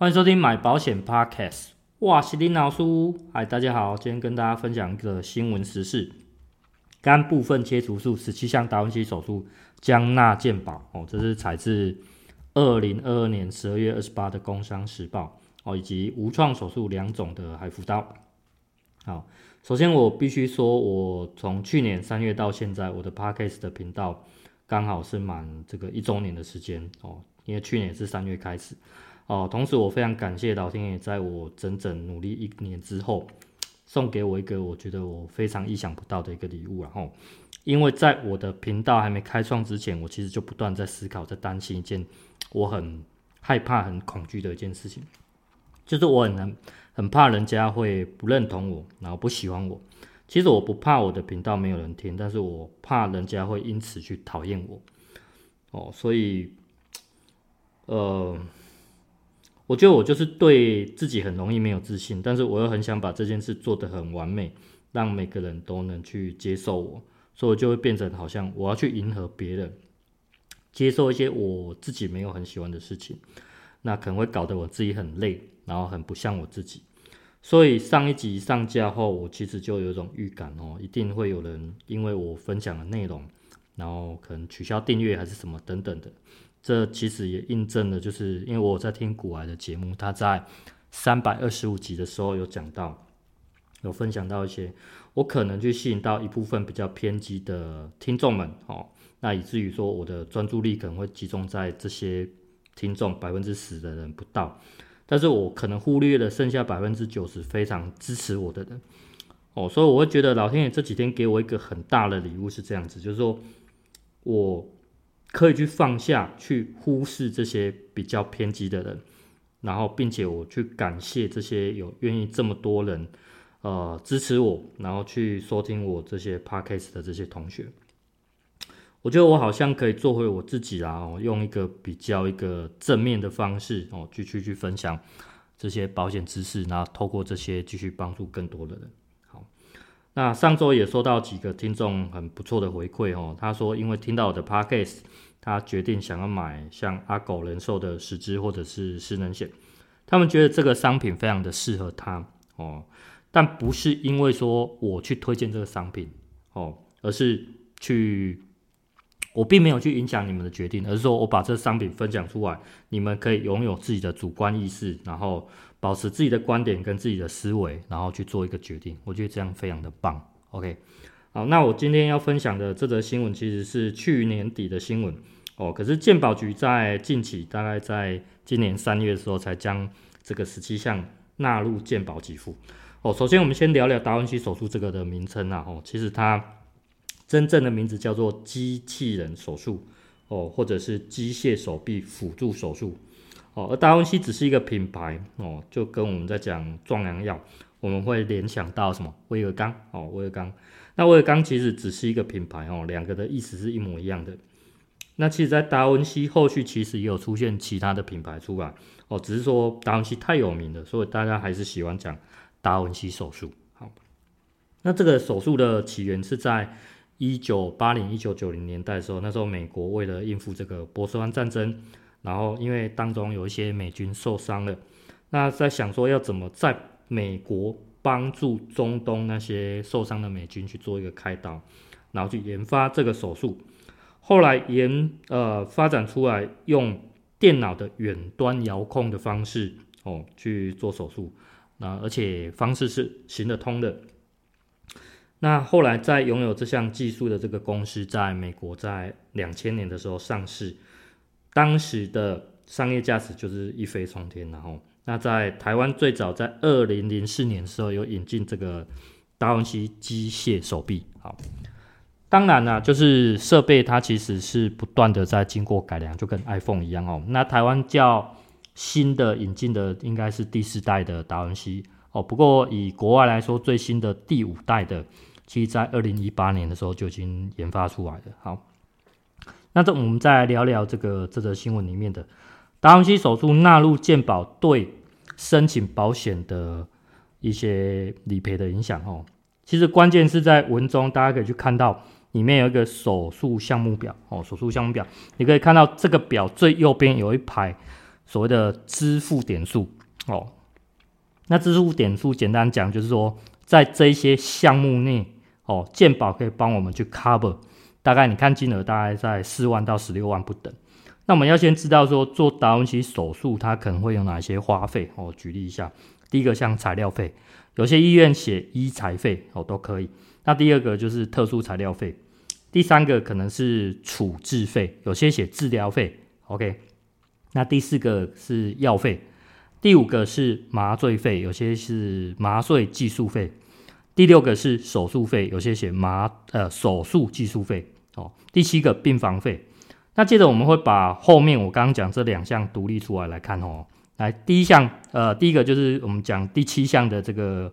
欢迎收听买保险 Podcast，哇，是林老师，嗨，大家好，今天跟大家分享一个新闻时事，肝部分切除术十七项达文西手术将纳健保。哦，这是采自二零二二年十二月二十八的工商时报。哦，以及无创手术两种的海扶刀。好，首先我必须说，我从去年三月到现在，我的 Podcast 的频道刚好是满这个一周年的时间。哦，因为去年是三月开始。哦，同时我非常感谢老天爷，在我整整努力一年之后，送给我一个我觉得我非常意想不到的一个礼物。然后，因为在我的频道还没开创之前，我其实就不断在思考，在担心一件我很害怕、很恐惧的一件事情，就是我很难很怕人家会不认同我，然后不喜欢我。其实我不怕我的频道没有人听，但是我怕人家会因此去讨厌我。哦，所以，呃。我觉得我就是对自己很容易没有自信，但是我又很想把这件事做得很完美，让每个人都能去接受我，所以我就会变成好像我要去迎合别人，接受一些我自己没有很喜欢的事情，那可能会搞得我自己很累，然后很不像我自己。所以上一集上架后，我其实就有一种预感哦，一定会有人因为我分享的内容，然后可能取消订阅还是什么等等的。这其实也印证了，就是因为我在听古癌的节目，他在三百二十五集的时候有讲到，有分享到一些我可能去吸引到一部分比较偏激的听众们，哦，那以至于说我的专注力可能会集中在这些听众百分之十的人不到，但是我可能忽略了剩下百分之九十非常支持我的人，哦，所以我会觉得老天爷这几天给我一个很大的礼物是这样子，就是说我。可以去放下去忽视这些比较偏激的人，然后并且我去感谢这些有愿意这么多人呃支持我，然后去收听我这些 podcast 的这些同学，我觉得我好像可以做回我自己啦，哦，用一个比较一个正面的方式哦，继续去分享这些保险知识，然后透过这些继续帮助更多的人。那上周也收到几个听众很不错的回馈哦，他说因为听到我的 podcast。他决定想要买像阿狗人寿的十支或者是失能险，他们觉得这个商品非常的适合他哦，但不是因为说我去推荐这个商品哦，而是去我并没有去影响你们的决定，而是说我把这商品分享出来，你们可以拥有自己的主观意识，然后保持自己的观点跟自己的思维，然后去做一个决定。我觉得这样非常的棒。OK。好，那我今天要分享的这则新闻其实是去年底的新闻哦。可是健保局在近期，大概在今年三月的时候，才将这个十七项纳入健保给付哦。首先，我们先聊聊达文西手术这个的名称啊。哦，其实它真正的名字叫做机器人手术哦，或者是机械手臂辅助手术哦。而达文西只是一个品牌哦，就跟我们在讲壮阳药，我们会联想到什么？威尔刚哦，威尔刚。那威尔刚其实只是一个品牌哦，两个的意思是一模一样的。那其实，在达文西后续其实也有出现其他的品牌出来哦，只是说达文西太有名了，所以大家还是喜欢讲达文西手术。好，那这个手术的起源是在一九八零、一九九零年代的时候，那时候美国为了应付这个波斯湾战争，然后因为当中有一些美军受伤了，那在想说要怎么在美国。帮助中东那些受伤的美军去做一个开刀，然后去研发这个手术。后来研呃发展出来用电脑的远端遥控的方式哦去做手术，那而且方式是行得通的。那后来在拥有这项技术的这个公司在美国在两千年的时候上市，当时的商业价值就是一飞冲天，然后。那在台湾最早在二零零四年的时候有引进这个达文西机械手臂，好，当然呢，就是设备它其实是不断的在经过改良，就跟 iPhone 一样哦。那台湾较新的引进的应该是第四代的达文西哦，不过以国外来说，最新的第五代的，其实在二零一八年的时候就已经研发出来了。好，那这我们再来聊聊这个这则新闻里面的达文西手术纳入健保对。申请保险的一些理赔的影响哦，其实关键是在文中，大家可以去看到里面有一个手术项目表哦，手术项目表，你可以看到这个表最右边有一排所谓的支付点数哦。那支付点数简单讲就是说，在这些项目内哦，健保可以帮我们去 cover，大概你看金额大概在四万到十六万不等。那我们要先知道说做达文西手术它可能会有哪些花费哦。举例一下，第一个像材料费，有些医院写医材费哦都可以。那第二个就是特殊材料费，第三个可能是处置费，有些写治疗费。OK，那第四个是药费，第五个是麻醉费，有些是麻醉技术费，第六个是手术费，有些写麻呃手术技术费哦，第七个病房费。那接着我们会把后面我刚刚讲这两项独立出来来看哦。来，第一项呃，第一个就是我们讲第七项的这个。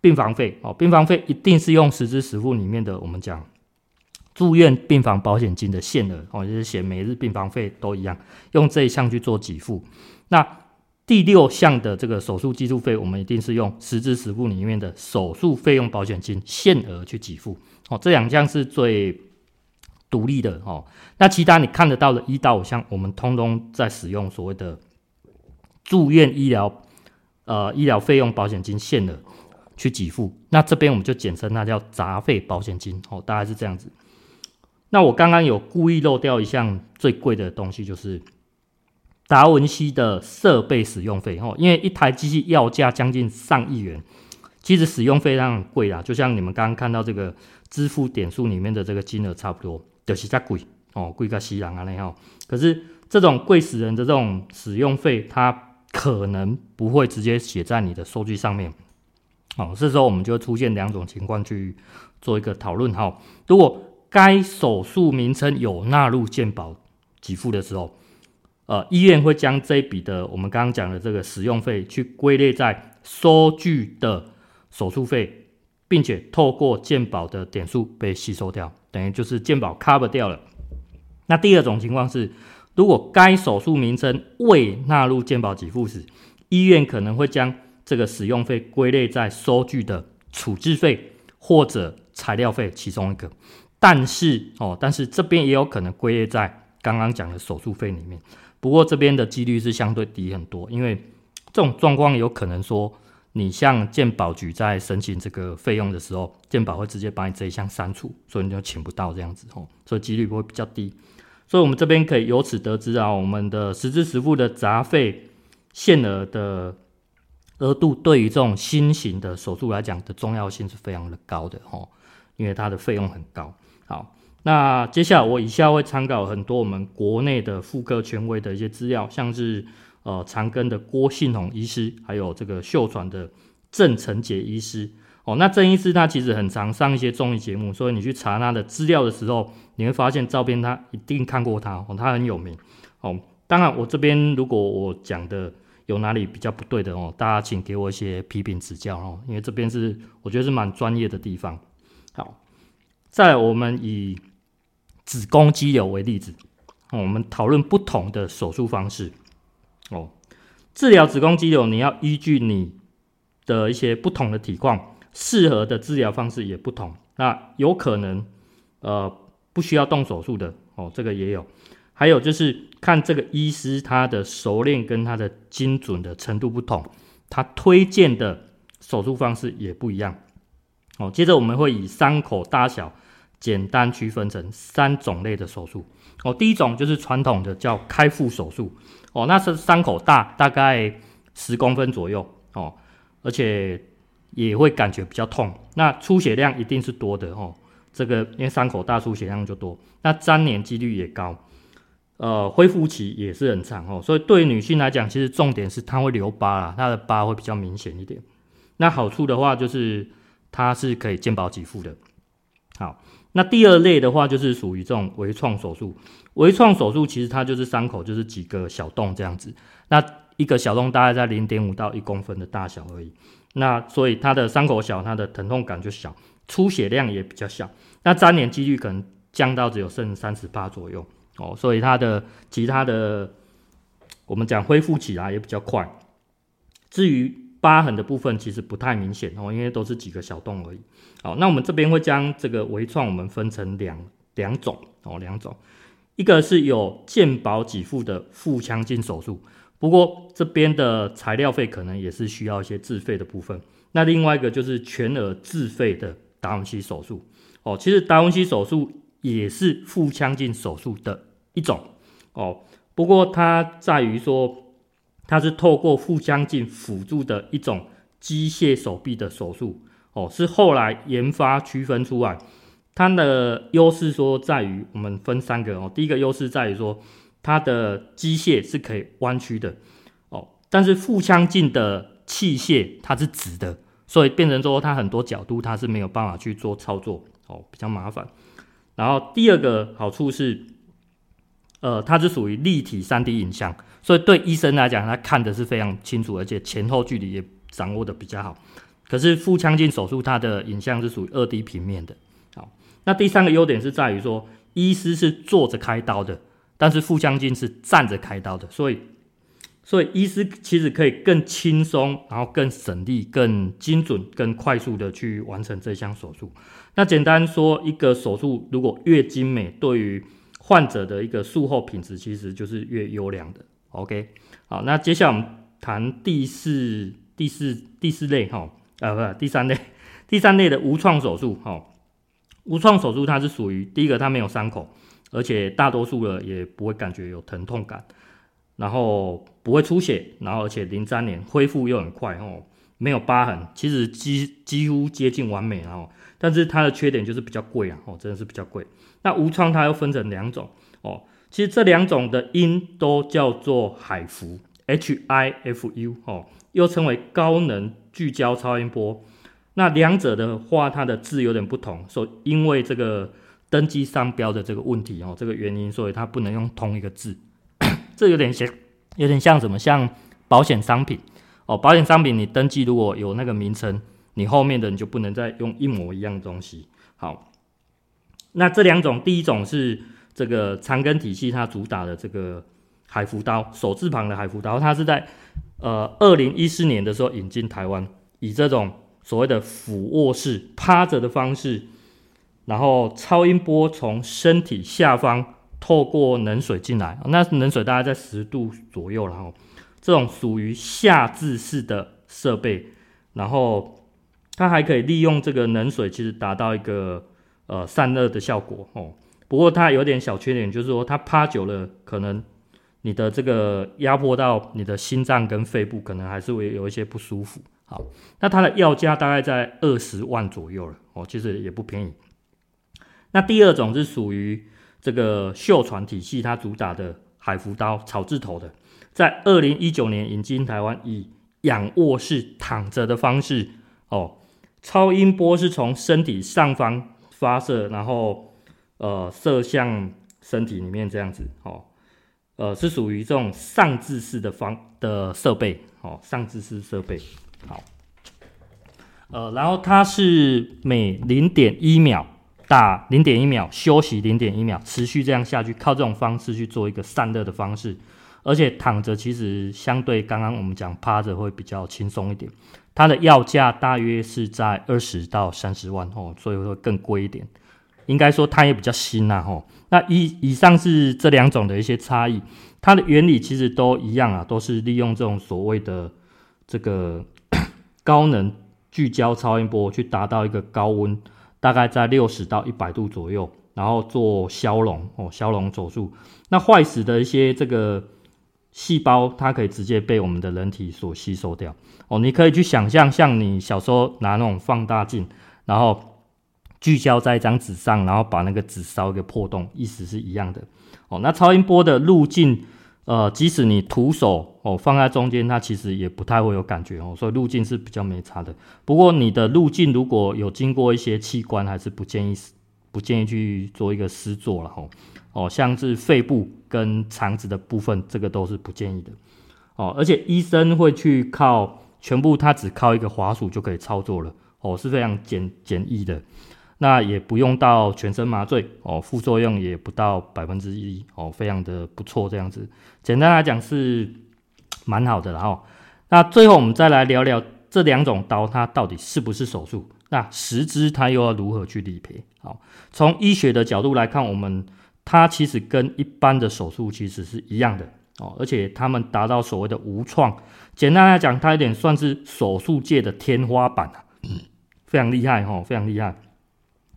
病房费哦，病房费一定是用实支实付里面的，我们讲住院病房保险金的限额哦，就是写每日病房费都一样，用这一项去做给付。那第六项的这个手术技术费，我们一定是用实支实付里面的手术费用保险金限额去给付哦，这两项是最独立的哦。那其他你看得到的一到五项，我们通通在使用所谓的住院医疗呃医疗费用保险金限额。去给付，那这边我们就简称它叫杂费保险金哦，大概是这样子。那我刚刚有故意漏掉一项最贵的东西，就是达文西的设备使用费哦，因为一台机器要价将近上亿元，其实使用费上很贵啦，就像你们刚刚看到这个支付点数里面的这个金额差不多，就是在贵哦，贵个西洋啊那样。可是这种贵死人的这种使用费，它可能不会直接写在你的收据上面。哦，这时候我们就会出现两种情况去做一个讨论。哈，如果该手术名称有纳入健保给付的时候，呃，医院会将这一笔的我们刚刚讲的这个使用费去归类在收据的手术费，并且透过健保的点数被吸收掉，等于就是健保 cover 掉了。那第二种情况是，如果该手术名称未纳入健保给付时，医院可能会将这个使用费归类在收据的处置费或者材料费其中一个，但是哦，但是这边也有可能归类在刚刚讲的手术费里面。不过这边的几率是相对低很多，因为 这种状况有可能说，你向健保局在申请这个费用的时候，健保会直接把你这一项删除，所以你就请不到这样子哦，所以几率会比较低。所以我们这边可以由此得知啊，我们的实支实付的杂费限额的。额度对于这种新型的手术来讲的重要性是非常的高的哦，因为它的费用很高。好，那接下来我以下会参考很多我们国内的妇科权威的一些资料，像是呃长庚的郭信宏医师，还有这个秀传的郑成杰医师。哦，那郑医师他其实很常上一些综艺节目，所以你去查他的资料的时候，你会发现照片他一定看过他哦，他很有名。哦，当然我这边如果我讲的。有哪里比较不对的哦？大家请给我一些批评指教哦，因为这边是我觉得是蛮专业的地方。好，在我们以子宫肌瘤为例子，我们讨论不同的手术方式哦。治疗子宫肌瘤，你要依据你的一些不同的体况，适合的治疗方式也不同。那有可能呃不需要动手术的哦，这个也有。还有就是看这个医师他的熟练跟他的精准的程度不同，他推荐的手术方式也不一样。哦，接着我们会以伤口大小简单区分成三种类的手术。哦，第一种就是传统的叫开腹手术。哦，那是伤口大，大概十公分左右。哦，而且也会感觉比较痛。那出血量一定是多的。哦，这个因为伤口大，出血量就多。那粘连几率也高。呃，恢复期也是很长哦，所以对女性来讲，其实重点是它会留疤啦，它的疤会比较明显一点。那好处的话，就是它是可以健保给付的。那第二类的话，就是属于这种微创手术。微创手术其实它就是伤口就是几个小洞这样子，那一个小洞大概在零点五到一公分的大小而已。那所以它的伤口小，它的疼痛感就小，出血量也比较小。那粘连几率可能降到只有剩三十八左右。哦，所以它的其他的，我们讲恢复起来也比较快。至于疤痕的部分，其实不太明显哦，因为都是几个小洞而已。好，那我们这边会将这个微创我们分成两两种哦，两种。一个是有健保给付的腹腔镜手术，不过这边的材料费可能也是需要一些自费的部分。那另外一个就是全额自费的达文西手术哦，其实达文西手术也是腹腔镜手术的一种哦，不过它在于说它是透过腹腔镜辅助的一种机械手臂的手术哦，是后来研发区分出来，它的优势说在于我们分三个哦，第一个优势在于说它的机械是可以弯曲的哦，但是腹腔镜的器械它是直的，所以变成说它很多角度它是没有办法去做操作哦，比较麻烦。然后第二个好处是，呃，它是属于立体 3D 影像，所以对医生来讲，他看的是非常清楚，而且前后距离也掌握的比较好。可是腹腔镜手术它的影像是属于 2D 平面的。好，那第三个优点是在于说，医师是坐着开刀的，但是腹腔镜是站着开刀的，所以。所以，医师其实可以更轻松，然后更省力、更精准、更快速的去完成这项手术。那简单说，一个手术如果越精美，对于患者的一个术后品质，其实就是越优良的。OK，好，那接下来我们谈第四、第四、第四类哈，呃，不是第三类，第三类的无创手术哈。无创手术它是属于第一个，它没有伤口，而且大多数的也不会感觉有疼痛感。然后不会出血，然后而且零粘连，恢复又很快哦，没有疤痕，其实几几乎接近完美哦。但是它的缺点就是比较贵啊，哦，真的是比较贵。那无创它又分成两种哦，其实这两种的音都叫做海福 （H I F U） 哦，又称为高能聚焦超音波。那两者的话，它的字有点不同，所因为这个登记商标的这个问题哦，这个原因，所以它不能用同一个字。这有点像，有点像什么？像保险商品哦，保险商品你登记如果有那个名称，你后面的你就不能再用一模一样的东西。好，那这两种，第一种是这个长庚体系它主打的这个海扶刀，手字旁的海扶刀，它是在呃二零一四年的时候引进台湾，以这种所谓的俯卧式趴着的方式，然后超音波从身体下方。透过冷水进来，那冷水大概在十度左右，然后这种属于下至式的设备，然后它还可以利用这个冷水，其实达到一个呃散热的效果哦。不过它有点小缺点，就是说它趴久了，可能你的这个压迫到你的心脏跟肺部，可能还是会有一些不舒服。好，那它的要价大概在二十万左右了哦，其实也不便宜。那第二种是属于。这个秀传体系，它主打的海扶刀草字头的，在二零一九年引进台湾，以仰卧式躺着的方式，哦，超音波是从身体上方发射，然后呃射向身体里面这样子，哦，呃是属于这种上至式的方的设备，哦，上至式设备，好，呃，然后它是每零点一秒。打零点一秒，休息零点一秒，持续这样下去，靠这种方式去做一个散热的方式，而且躺着其实相对刚刚我们讲趴着会比较轻松一点。它的要价大约是在二十到三十万哦，所以会更贵一点。应该说它也比较新呐吼。那以以上是这两种的一些差异，它的原理其实都一样啊，都是利用这种所谓的这个 高能聚焦超音波去达到一个高温。大概在六十到一百度左右，然后做消融哦，消融手术。那坏死的一些这个细胞，它可以直接被我们的人体所吸收掉哦。你可以去想象，像你小时候拿那种放大镜，然后聚焦在一张纸上，然后把那个纸烧一个破洞，意思是一样的哦。那超音波的路径。呃，即使你徒手哦放在中间，它其实也不太会有感觉哦，所以路径是比较没差的。不过你的路径如果有经过一些器官，还是不建议不建议去做一个施作了吼哦，像是肺部跟肠子的部分，这个都是不建议的哦。而且医生会去靠全部，他只靠一个滑鼠就可以操作了哦，是非常简简易的。那也不用到全身麻醉哦，副作用也不到百分之一哦，非常的不错这样子。简单来讲是蛮好的了哦。那最后我们再来聊聊这两种刀它到底是不是手术？那实支它又要如何去理赔？好，从医学的角度来看，我们它其实跟一般的手术其实是一样的哦，而且他们达到所谓的无创。简单来讲，它有点算是手术界的天花板啊，非常厉害哦，非常厉害。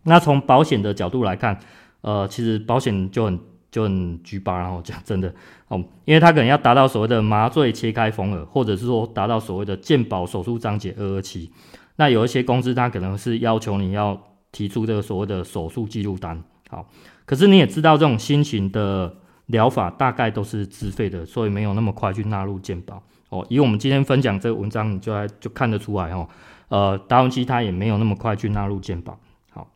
那从保险的角度来看，呃，其实保险就很就很举巴，然后讲真的哦，因为它可能要达到所谓的麻醉切开缝合，或者是说达到所谓的健保手术章节二二七。那有一些公司它可能是要求你要提出这个所谓的手术记录单，好，可是你也知道这种新型的疗法大概都是自费的，所以没有那么快去纳入健保哦。以我们今天分享这个文章，你就来就看得出来哦，呃，达文西它也没有那么快去纳入健保。好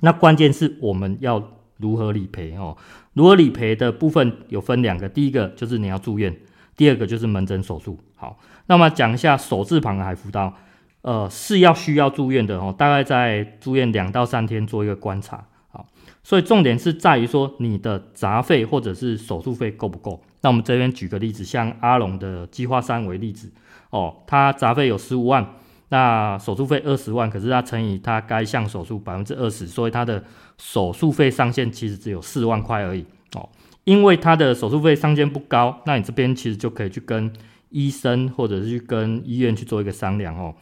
那关键是我们要如何理赔哦？如何理赔的部分有分两个，第一个就是你要住院，第二个就是门诊手术。好，那么讲一下手字旁的海扶刀，呃，是要需要住院的哦，大概在住院两到三天做一个观察。好，所以重点是在于说你的杂费或者是手术费够不够？那我们这边举个例子，像阿龙的计划三为例子哦，他杂费有十五万。那手术费二十万，可是他乘以他该项手术百分之二十，所以他的手术费上限其实只有四万块而已哦。因为他的手术费上限不高，那你这边其实就可以去跟医生或者是去跟医院去做一个商量哦。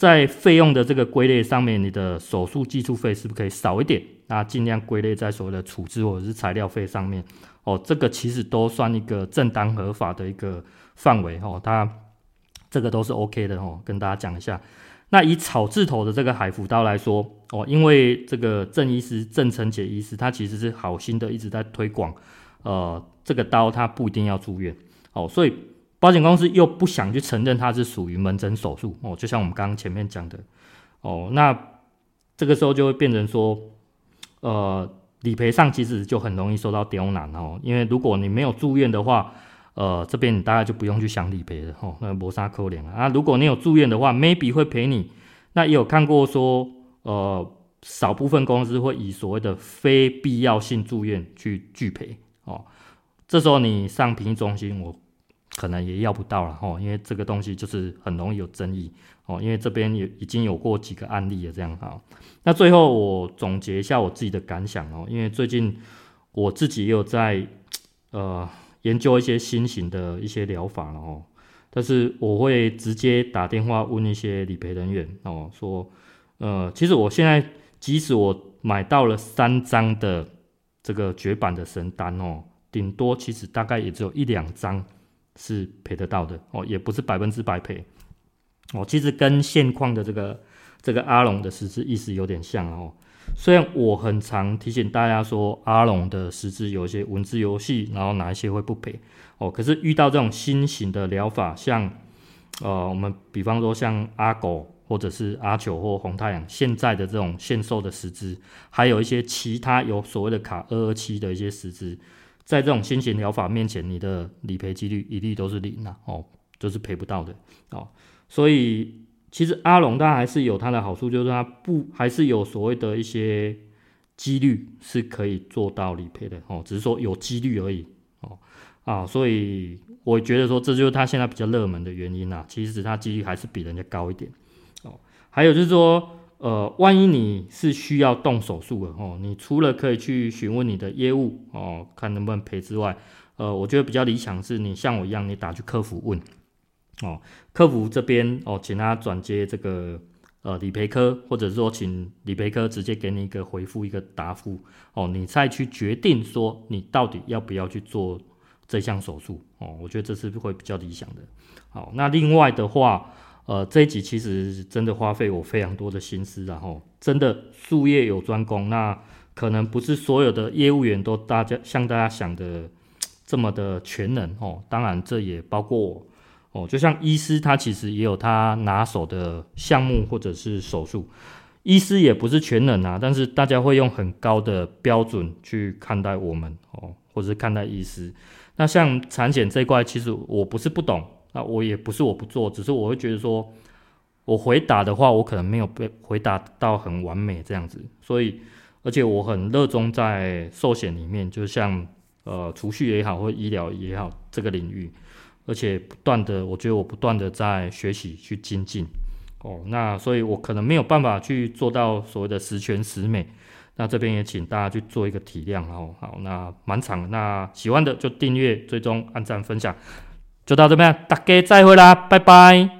在费用的这个归类上面，你的手术技术费是不是可以少一点？那尽量归类在所谓的处置或者是材料费上面哦。这个其实都算一个正当合法的一个范围哦。它。这个都是 OK 的哦，跟大家讲一下。那以草字头的这个海扶刀来说哦，因为这个郑医师郑成杰医师他其实是好心的一直在推广，呃，这个刀它不一定要住院哦，所以保险公司又不想去承认它是属于门诊手术哦，就像我们刚刚前面讲的哦，那这个时候就会变成说，呃，理赔上其实就很容易受到刁难哦，因为如果你没有住院的话。呃，这边你大概就不用去想理赔了哦，那磨砂扣脸啊。如果你有住院的话，maybe 会赔你。那也有看过说，呃，少部分公司会以所谓的非必要性住院去拒赔哦。这时候你上评议中心，我可能也要不到了吼，因为这个东西就是很容易有争议哦。因为这边也已经有过几个案例了，这样哈。那最后我总结一下我自己的感想哦，因为最近我自己也有在呃。研究一些新型的一些疗法了哦，但是我会直接打电话问一些理赔人员哦，说，呃，其实我现在即使我买到了三张的这个绝版的神单哦，顶多其实大概也只有一两张是赔得到的哦，也不是百分之百赔哦，其实跟现况的这个这个阿龙的实质意思有点像哦。虽然我很常提醒大家说阿龙的实质有一些文字游戏，然后哪一些会不赔哦，可是遇到这种新型的疗法，像呃我们比方说像阿狗或者是阿九或红太阳现在的这种限售的实质，还有一些其他有所谓的卡二二七的一些实质，在这种新型疗法面前，你的理赔几率一律都是零啊哦，就是赔不到的哦，所以。其实阿龙它还是有它的好处，就是它不还是有所谓的一些几率是可以做到理赔的哦，只是说有几率而已哦啊，所以我觉得说这就是它现在比较热门的原因啦。其实它几率还是比人家高一点哦。还有就是说，呃，万一你是需要动手术的哦，你除了可以去询问你的业务哦，看能不能赔之外，呃，我觉得比较理想是你像我一样，你打去客服问。哦，客服这边哦，请他转接这个呃理赔科，或者说请理赔科直接给你一个回复一个答复哦，你再去决定说你到底要不要去做这项手术哦，我觉得这是会比较理想的。好，那另外的话，呃，这一集其实真的花费我非常多的心思，然后真的术业有专攻，那可能不是所有的业务员都大家像大家想的这么的全能哦，当然这也包括我。哦，就像医师，他其实也有他拿手的项目或者是手术，医师也不是全能啊，但是大家会用很高的标准去看待我们哦，或者是看待医师。那像产险这块，其实我不是不懂，那我也不是我不做，只是我会觉得说，我回答的话，我可能没有被回答到很完美这样子。所以，而且我很热衷在寿险里面，就像呃储蓄也好，或医疗也好这个领域，而且不断的，我觉得我不断的在学习去精进哦。那所以，我可能没有办法去做到所谓的十全十美。那这边也请大家去做一个体谅哦。好，那满场，那喜欢的就订阅、追踪、按赞、分享。就到这边大家再会啦拜拜。